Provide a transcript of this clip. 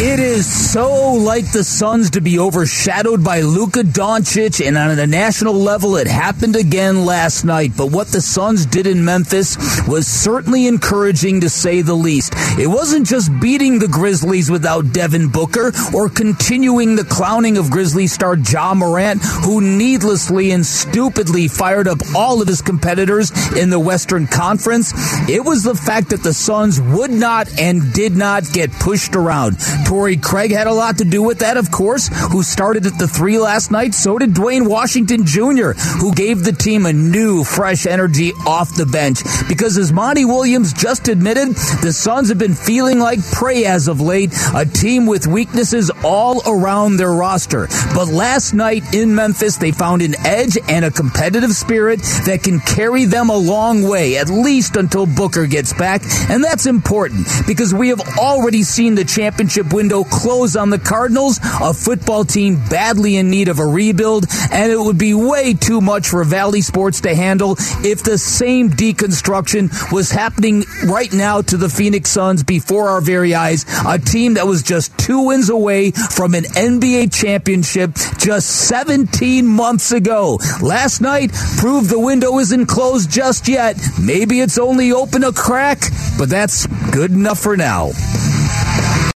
It is so like the Suns to be overshadowed by Luka Doncic, and on a national level, it happened again last night. But what the Suns did in Memphis was certainly encouraging to say the least. It wasn't just beating the Grizzlies without Devin Booker or continuing the clowning of Grizzlies star Ja Morant, who needlessly and stupidly fired up all of his competitors in the Western Conference. It was the fact that the Suns would not and did not get pushed around. Torrey Craig had a lot to do with that, of course, who started at the three last night. So did Duane Washington Jr., who gave the team a new, fresh energy off the bench. Because as Monty Williams just admitted, the Suns have been feeling like prey as of late, a team with weaknesses all around their roster. But last night in Memphis, they found an edge and a competitive spirit that can carry them a long way, at least until Booker gets back. And that's important because we have already seen the championship window close on the Cardinals, a football team badly in need of a rebuild, and it would be way too much for Valley Sports to handle if the same deconstruction was happening right now to the Phoenix Suns before our very eyes. A team that was just two wins away from an NBA championship just 17 months ago. Last night proved the window isn't closed just yet. Maybe it's only open a crack, but that's good enough for now.